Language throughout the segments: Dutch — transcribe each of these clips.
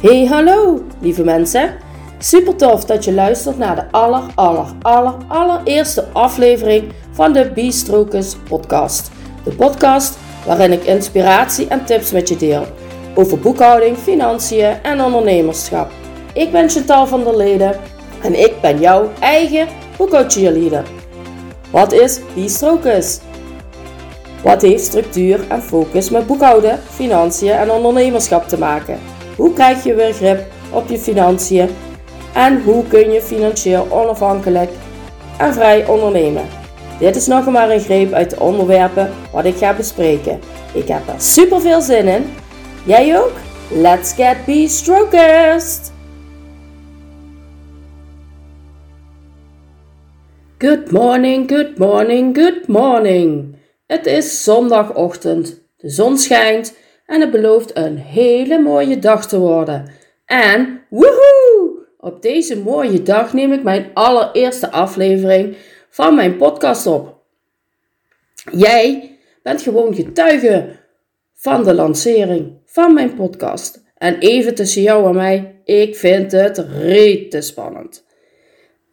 Hey hallo lieve mensen. Super tof dat je luistert naar de aller aller aller allereerste aflevering van de B-Strokers podcast. De podcast waarin ik inspiratie en tips met je deel over boekhouding, financiën en ondernemerschap. Ik ben Chantal van der Leden en ik ben jouw eigen boekhoudcheerleader. Wat is B-Strokers? Wat heeft structuur en focus met boekhouden, financiën en ondernemerschap te maken? Hoe krijg je weer grip op je financiën? En hoe kun je financieel onafhankelijk en vrij ondernemen? Dit is nog maar een greep uit de onderwerpen wat ik ga bespreken. Ik heb er super veel zin in. Jij ook? Let's get be strokers! Good morning, good morning, good morning. Het is zondagochtend. De zon schijnt en het belooft een hele mooie dag te worden. En woehoe! Op deze mooie dag neem ik mijn allereerste aflevering van mijn podcast op. Jij bent gewoon getuige van de lancering van mijn podcast. En even tussen jou en mij, ik vind het rete spannend.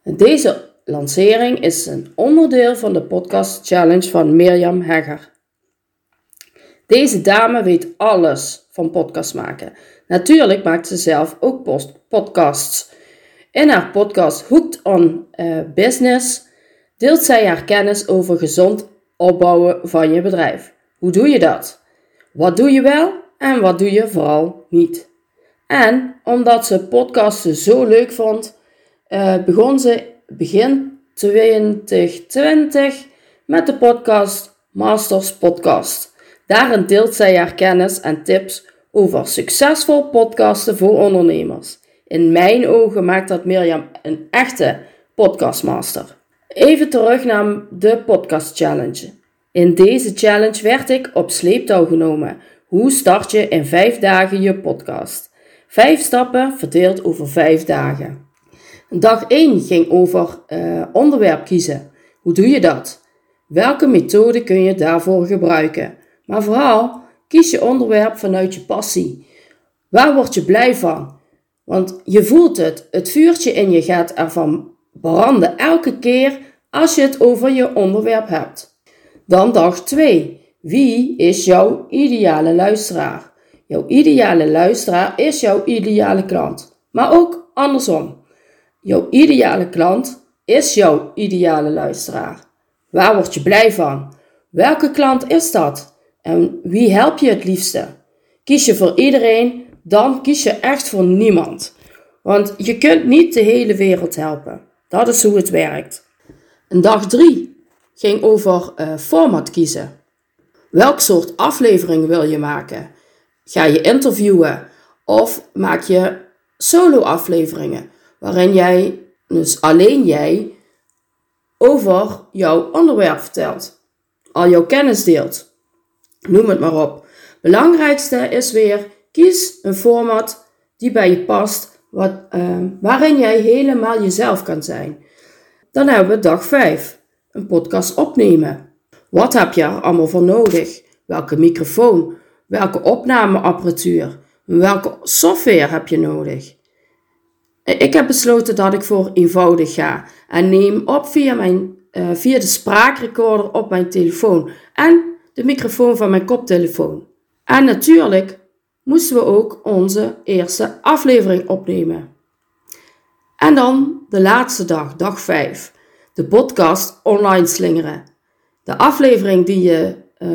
Deze lancering is een onderdeel van de podcast challenge van Mirjam Hegger. Deze dame weet alles van podcast maken. Natuurlijk maakt ze zelf ook podcasts. In haar podcast Hooked on uh, Business deelt zij haar kennis over gezond opbouwen van je bedrijf. Hoe doe je dat? Wat doe je wel en wat doe je vooral niet? En omdat ze podcasten zo leuk vond, uh, begon ze begin 2020 met de podcast Masters Podcast. Daarin deelt zij haar kennis en tips over succesvol podcasten voor ondernemers. In mijn ogen maakt dat Mirjam een echte podcastmaster. Even terug naar de podcast challenge. In deze challenge werd ik op sleeptouw genomen. Hoe start je in 5 dagen je podcast? Vijf stappen verdeeld over 5 dagen. Dag 1 ging over uh, onderwerp kiezen. Hoe doe je dat? Welke methode kun je daarvoor gebruiken? Maar vooral, kies je onderwerp vanuit je passie. Waar word je blij van? Want je voelt het, het vuurtje in je gaat ervan branden elke keer als je het over je onderwerp hebt. Dan dag 2. Wie is jouw ideale luisteraar? Jouw ideale luisteraar is jouw ideale klant. Maar ook andersom. Jouw ideale klant is jouw ideale luisteraar. Waar word je blij van? Welke klant is dat? En wie help je het liefste? Kies je voor iedereen, dan kies je echt voor niemand. Want je kunt niet de hele wereld helpen. Dat is hoe het werkt. En dag 3 ging over uh, format kiezen. Welk soort aflevering wil je maken? Ga je interviewen of maak je solo afleveringen waarin jij, dus alleen jij, over jouw onderwerp vertelt, al jouw kennis deelt noem het maar op. Belangrijkste is weer, kies een format die bij je past, wat, uh, waarin jij helemaal jezelf kan zijn. Dan hebben we dag 5, een podcast opnemen. Wat heb je er allemaal voor nodig? Welke microfoon? Welke opnameapparatuur? Welke software heb je nodig? Ik heb besloten dat ik voor eenvoudig ga en neem op via, mijn, uh, via de spraakrecorder op mijn telefoon en de microfoon van mijn koptelefoon. En natuurlijk moesten we ook onze eerste aflevering opnemen. En dan de laatste dag, dag 5. De podcast online slingeren. De aflevering die je uh,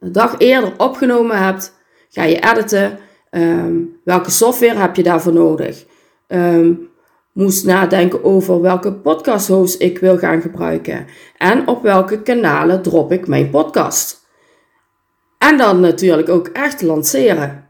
een dag eerder opgenomen hebt, ga je editen. Um, welke software heb je daarvoor nodig? Um, moest nadenken over welke podcast host ik wil gaan gebruiken en op welke kanalen drop ik mijn podcast. En dan natuurlijk ook echt lanceren.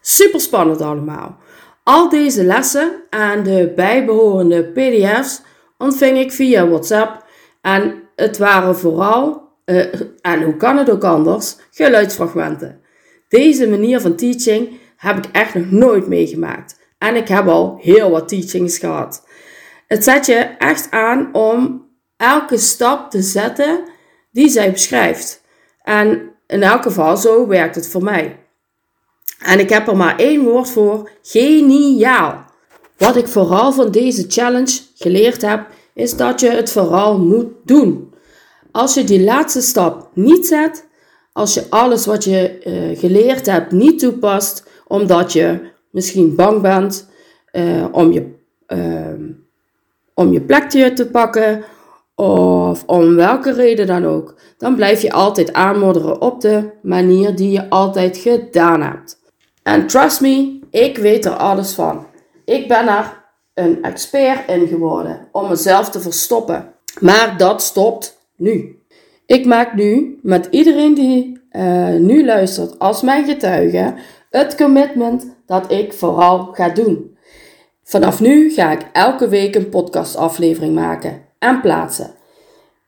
Super spannend allemaal. Al deze lessen en de bijbehorende PDF's ontving ik via WhatsApp. En het waren vooral, uh, en hoe kan het ook anders, geluidsfragmenten. Deze manier van teaching heb ik echt nog nooit meegemaakt. En ik heb al heel wat teachings gehad. Het zet je echt aan om elke stap te zetten die zij beschrijft. En in elk geval, zo werkt het voor mij. En ik heb er maar één woord voor: geniaal. Wat ik vooral van deze challenge geleerd heb, is dat je het vooral moet doen. Als je die laatste stap niet zet, als je alles wat je uh, geleerd hebt niet toepast, omdat je misschien bang bent uh, om, je, uh, om je plekje te pakken, of om welke reden dan ook, dan blijf je altijd aanmodderen op de manier die je altijd gedaan hebt. En trust me, ik weet er alles van. Ik ben er een expert in geworden om mezelf te verstoppen. Maar dat stopt nu. Ik maak nu met iedereen die uh, nu luistert als mijn getuige het commitment dat ik vooral ga doen. Vanaf nu ga ik elke week een podcastaflevering maken en plaatsen.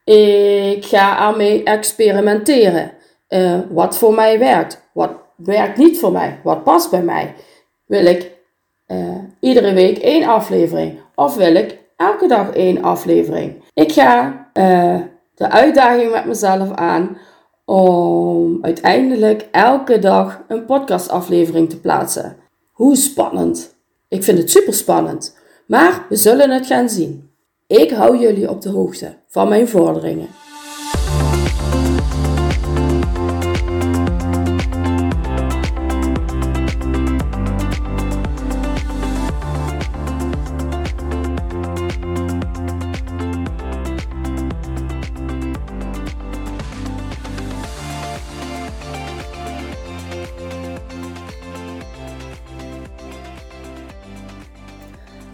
Ik ga ermee experimenteren. Uh, wat voor mij werkt, wat werkt niet voor mij, wat past bij mij. Wil ik uh, iedere week één aflevering of wil ik elke dag één aflevering? Ik ga uh, de uitdaging met mezelf aan om uiteindelijk elke dag een podcastaflevering te plaatsen. Hoe spannend! Ik vind het super spannend, maar we zullen het gaan zien. Ik hou jullie op de hoogte van mijn vorderingen.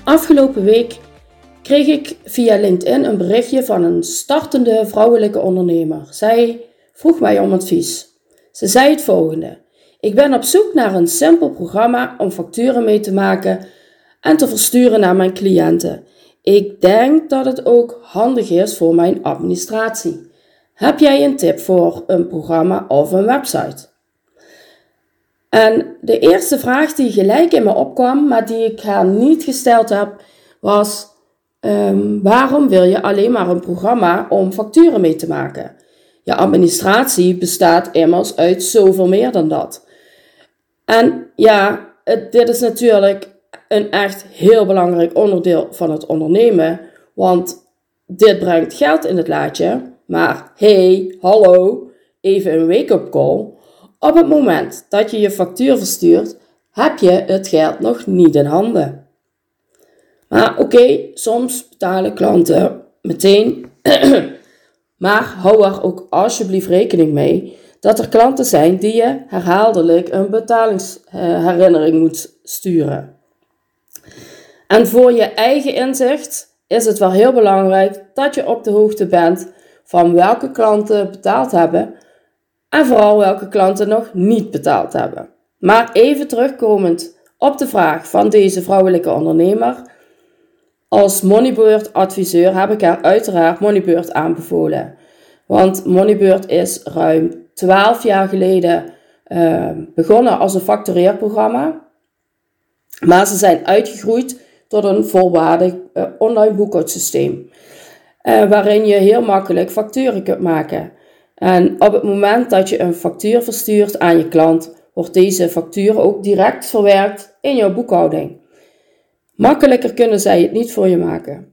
Afgelopen week kreeg ik via LinkedIn een berichtje van een startende vrouwelijke ondernemer. Zij vroeg mij om advies. Ze zei het volgende: Ik ben op zoek naar een simpel programma om facturen mee te maken en te versturen naar mijn cliënten. Ik denk dat het ook handig is voor mijn administratie. Heb jij een tip voor een programma of een website? En de eerste vraag die gelijk in me opkwam, maar die ik haar niet gesteld heb, was: um, waarom wil je alleen maar een programma om facturen mee te maken? Je administratie bestaat immers uit zoveel meer dan dat. En ja, het, dit is natuurlijk een echt heel belangrijk onderdeel van het ondernemen, want dit brengt geld in het laadje. Maar hey, hallo, even een wake-up call. Op het moment dat je je factuur verstuurt, heb je het geld nog niet in handen. Maar oké, soms betalen klanten meteen. maar hou er ook alsjeblieft rekening mee dat er klanten zijn die je herhaaldelijk een betalingsherinnering moet sturen. En voor je eigen inzicht is het wel heel belangrijk dat je op de hoogte bent van welke klanten betaald hebben en vooral welke klanten nog niet betaald hebben. Maar even terugkomend op de vraag van deze vrouwelijke ondernemer. Als Moneybird adviseur heb ik haar uiteraard Moneybird aanbevolen. Want Moneybird is ruim 12 jaar geleden uh, begonnen als een factureerprogramma. Maar ze zijn uitgegroeid tot een volwaardig uh, online boekhoudsysteem. Uh, waarin je heel makkelijk facturen kunt maken. En op het moment dat je een factuur verstuurt aan je klant, wordt deze factuur ook direct verwerkt in jouw boekhouding. Makkelijker kunnen zij het niet voor je maken.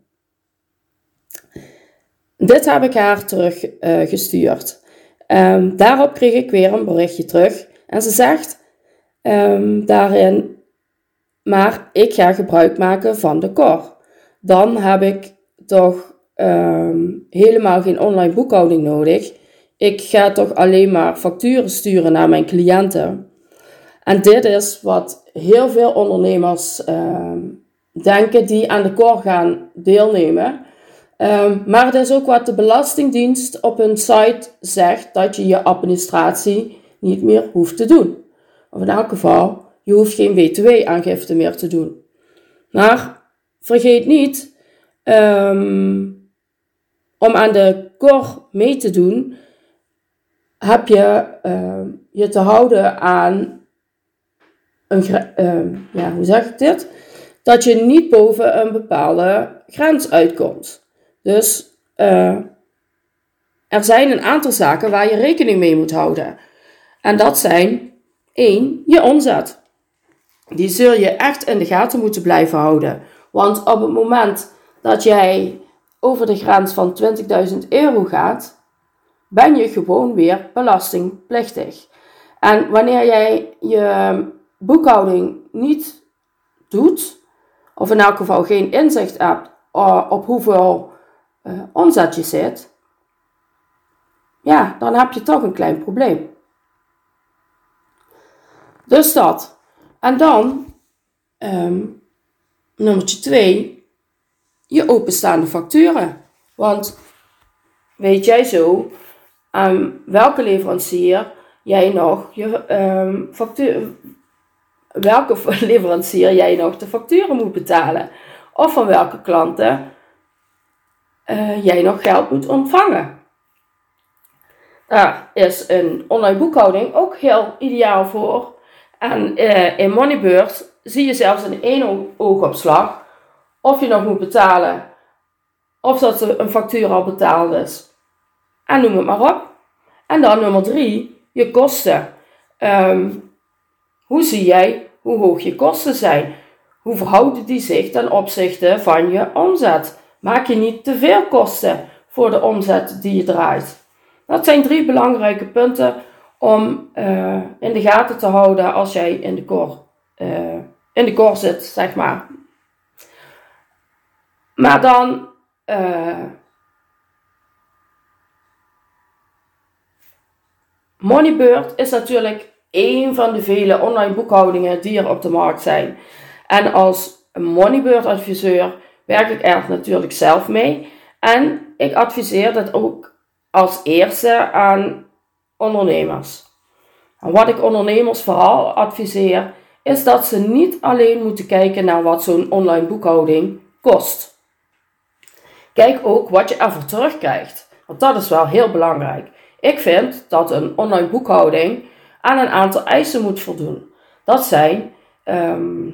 Dit heb ik haar teruggestuurd. Uh, um, daarop kreeg ik weer een berichtje terug. En ze zegt um, daarin, maar ik ga gebruik maken van de core. Dan heb ik toch um, helemaal geen online boekhouding nodig ik ga toch alleen maar facturen sturen naar mijn cliënten. En dit is wat heel veel ondernemers ehm, denken die aan de core gaan deelnemen. Um, maar het is ook wat de Belastingdienst op hun site zegt dat je je administratie niet meer hoeft te doen. Of in elk geval, je hoeft geen btw-aangifte meer te doen. Maar vergeet niet um, om aan de core mee te doen heb je uh, je te houden aan een, ja, hoe zeg ik dit? Dat je niet boven een bepaalde grens uitkomt. Dus uh, er zijn een aantal zaken waar je rekening mee moet houden. En dat zijn 1. Je omzet. Die zul je echt in de gaten moeten blijven houden. Want op het moment dat jij over de grens van 20.000 euro gaat, ben je gewoon weer belastingplichtig. En wanneer jij je boekhouding niet doet, of in elk geval geen inzicht hebt eh, op hoeveel uh, omzet je zit, ja, dan heb je toch een klein probleem. Dus dat. En dan, um, nummertje 2, je openstaande facturen. Want weet jij zo aan welke leverancier jij nog je um, factuur, welke leverancier jij nog de facturen moet betalen. Of van welke klanten uh, jij nog geld moet ontvangen. Daar is een online boekhouding ook heel ideaal voor. En uh, in Moneybird zie je zelfs in één oogopslag of je nog moet betalen of dat een factuur al betaald is. En noem het maar op. En dan nummer drie, je kosten. Um, hoe zie jij hoe hoog je kosten zijn? Hoe verhouden die zich ten opzichte van je omzet? Maak je niet te veel kosten voor de omzet die je draait? Dat zijn drie belangrijke punten om uh, in de gaten te houden als jij in de core, uh, in de core zit, zeg maar. Maar dan uh, Moneybird is natuurlijk één van de vele online boekhoudingen die er op de markt zijn. En als Moneybird adviseur werk ik er natuurlijk zelf mee. En ik adviseer dat ook als eerste aan ondernemers. En wat ik ondernemers vooral adviseer, is dat ze niet alleen moeten kijken naar wat zo'n online boekhouding kost. Kijk ook wat je ervoor terugkrijgt, want dat is wel heel belangrijk. Ik vind dat een online boekhouding aan een aantal eisen moet voldoen. Dat zijn, ehm,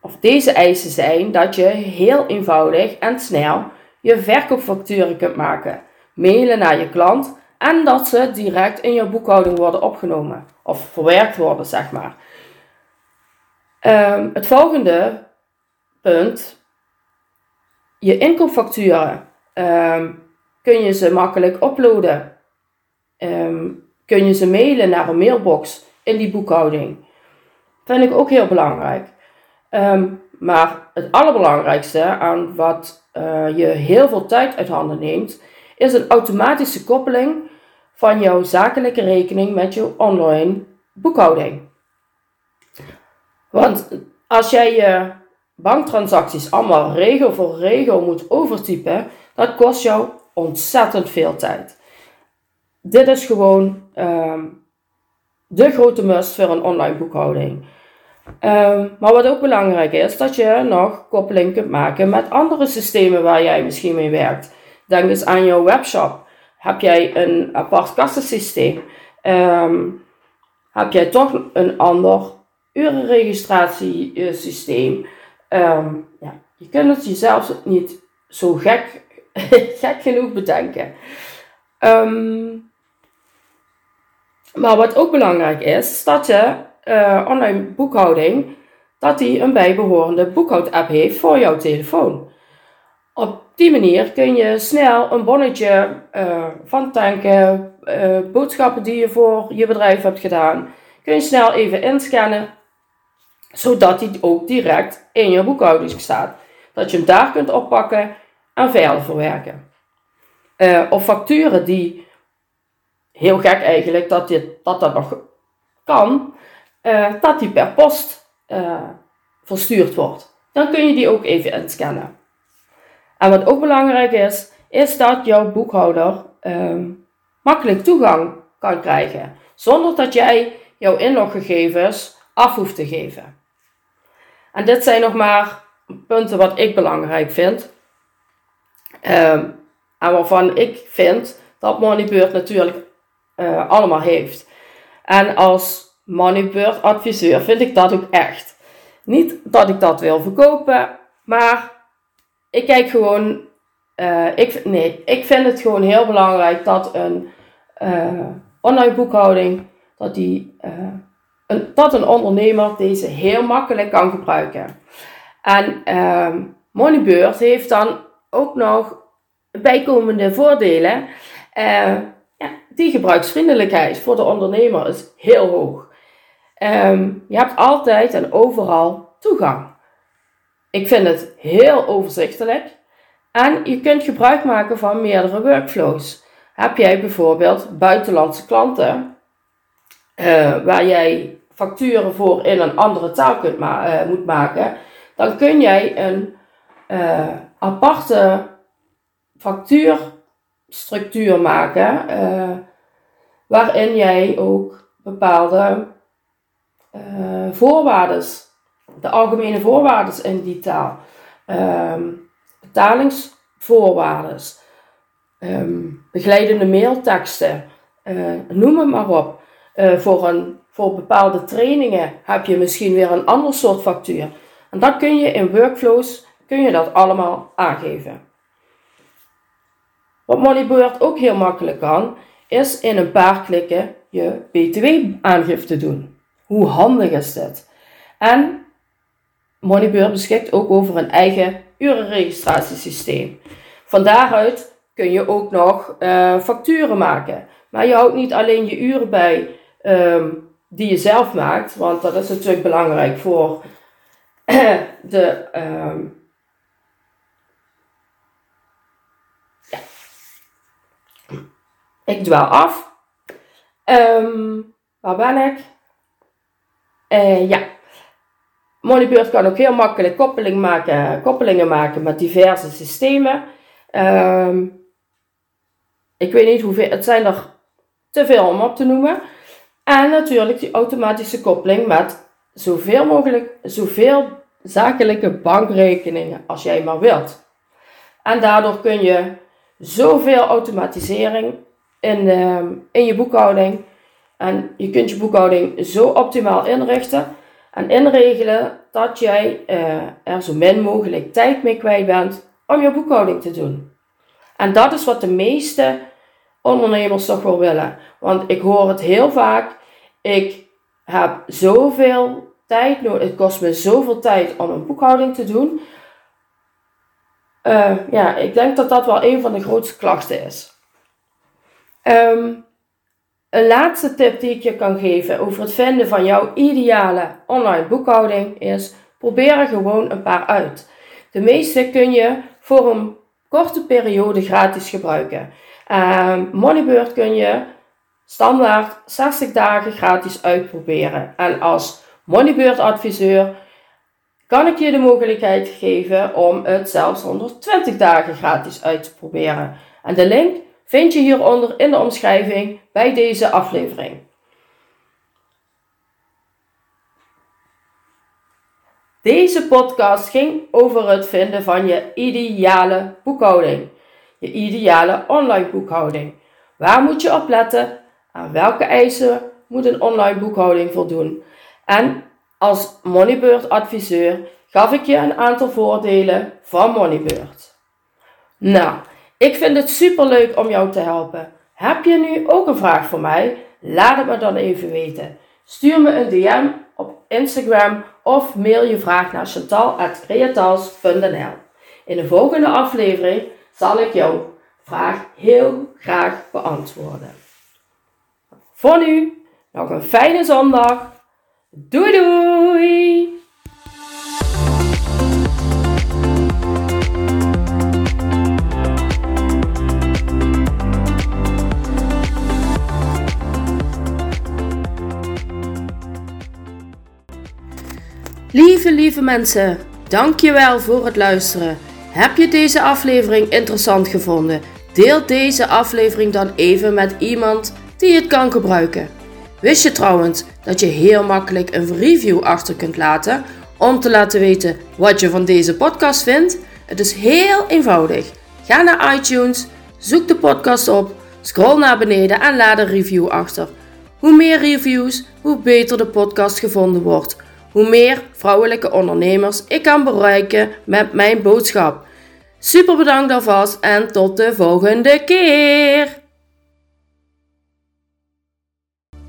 of deze eisen zijn, dat je heel eenvoudig en snel je verkoopfacturen kunt maken, mailen naar je klant en dat ze direct in je boekhouding worden opgenomen of verwerkt worden, zeg maar. Um, het volgende punt, je inkoopfacturen. Um, kun je ze makkelijk uploaden kun je ze mailen naar een mailbox in die boekhouding. Vind ik ook heel belangrijk. Um, maar het allerbelangrijkste aan wat uh, je heel veel tijd uit handen neemt, is een automatische koppeling van jouw zakelijke rekening met je online boekhouding. Want als jij je banktransacties allemaal regel voor regel moet overtypen, dat kost jou ontzettend veel tijd dit is gewoon um, de grote must voor een online boekhouding. Um, maar wat ook belangrijk is, dat je nog koppeling kunt maken met andere systemen waar jij misschien mee werkt. Denk eens aan jouw webshop. Heb jij een apart kassensysteem? Um, heb jij toch een ander urenregistratiesysteem? Ja, je kunt het jezelf niet zo gek, gek genoeg bedenken. Um, maar wat ook belangrijk is, is dat je uh, online boekhouding, dat die een bijbehorende boekhoud-app heeft voor jouw telefoon. Op die manier kun je snel een bonnetje uh, van tanken, uh, boodschappen die je voor je bedrijf hebt gedaan, kun je snel even inscannen, zodat die ook direct in je boekhouding staat. Dat je hem daar kunt oppakken en verder verwerken. of facturen die heel gek eigenlijk dat dit, dat, dat nog kan, uh, dat die per post uh, verstuurd wordt. Dan kun je die ook even inscannen. En wat ook belangrijk is, is dat jouw boekhouder uh, makkelijk toegang kan krijgen, zonder dat jij jouw inloggegevens af hoeft te geven. En dit zijn nog maar punten wat ik belangrijk vind. Um, en waarvan ik vind dat Moneybird natuurlijk uh, allemaal heeft. En als Moneybird adviseur vind ik dat ook echt. Niet dat ik dat wil verkopen, maar ik kijk gewoon. Uh, ik, nee, ik vind het gewoon heel belangrijk dat een uh, online boekhouding dat die dat een ondernemer deze heel makkelijk kan gebruiken. En uh, Moneybird heeft dan ook nog bijkomende voordelen. Ja, die gebruiksvriendelijkheid voor de ondernemer is heel hoog. Um, je hebt altijd en overal toegang. Ik vind het heel overzichtelijk. En je kunt gebruik maken van meerdere workflows. Heb jij bijvoorbeeld buitenlandse klanten, uh, waar jij facturen voor in een andere taal kunt ma uh, moet maken, dan kun jij een uh, aparte factuurstructuur maken, waarin jij ook bepaalde voorwaarden, de algemene voorwaarden in die taal, um, betalingsvoorwaarden, um, begeleidende mailteksten, noem het maar op. voor een voor bepaalde trainingen heb je misschien weer een ander soort factuur. En dat kun je in workflows, kun je dat allemaal aangeven. Wat Moneybird ook heel makkelijk kan, is in een paar klikken je btw-aangifte doen. Hoe handig is dit? En Moneybird beschikt ook over een eigen urenregistratiesysteem. Van daaruit kun je ook nog uh, facturen maken. Maar je houdt niet alleen je uren bij um, die je zelf maakt, want dat is natuurlijk belangrijk voor de. Um, Ik dwaal af. Um, waar ben ik? Uh, ja. Moneybird kan ook heel makkelijk koppeling maken, koppelingen maken met diverse systemen. Um, ik weet niet hoeveel, het zijn er te veel om op te noemen. En natuurlijk die automatische koppeling met zoveel mogelijk, zoveel zakelijke bankrekeningen als jij maar wilt. En daardoor kun je zoveel automatisering in, uh, in je boekhouding. En je kunt je boekhouding zo optimaal inrichten en inregelen dat jij uh, er zo min mogelijk tijd mee kwijt bent om je boekhouding te doen. En dat is wat de meeste ondernemers toch wel willen. Want ik hoor het heel vaak. Ik heb zoveel tijd nodig. Het kost me zoveel tijd om een boekhouding te doen. Uh, ja, ik denk dat dat wel een van de grootste klachten is. Um, een laatste tip die ik je kan geven over het vinden van jouw ideale online boekhouding is: probeer er gewoon een paar uit. De meeste kun je voor een korte periode gratis gebruiken. Um, Moneybird kun je standaard 60 dagen gratis uitproberen. En als Moneybird adviseur kan ik je de mogelijkheid geven om het zelfs 120 dagen gratis uit te proberen. En de link vind je hieronder in de omschrijving bij deze aflevering. Deze podcast ging over het vinden van je ideale boekhouding. Je ideale online boekhouding. Waar moet je op letten aan welke eisen moet een online boekhouding voldoen? En als Moneybird adviseur gaf ik je een aantal voordelen van Moneybird. Nou, ik vind het super leuk om jou te helpen. Heb je nu ook een vraag voor mij? Laat het me dan even weten. Stuur me een DM op Instagram of mail je vraag naar chantal.creatals.nl. In de volgende aflevering zal ik jouw vraag heel graag beantwoorden. Voor nu, nog een fijne zondag. Doei doei! Lieve, lieve mensen, dankjewel voor het luisteren. Heb je deze aflevering interessant gevonden? Deel deze aflevering dan even met iemand die het kan gebruiken. Wist je trouwens dat je heel makkelijk een review achter kunt laten om te laten weten wat je van deze podcast vindt? Het is heel eenvoudig. Ga naar iTunes, zoek de podcast op, scroll naar beneden en laat een review achter. Hoe meer reviews, hoe beter de podcast gevonden wordt. Hoe meer vrouwelijke ondernemers ik kan bereiken met mijn boodschap. Super bedankt alvast en tot de volgende keer!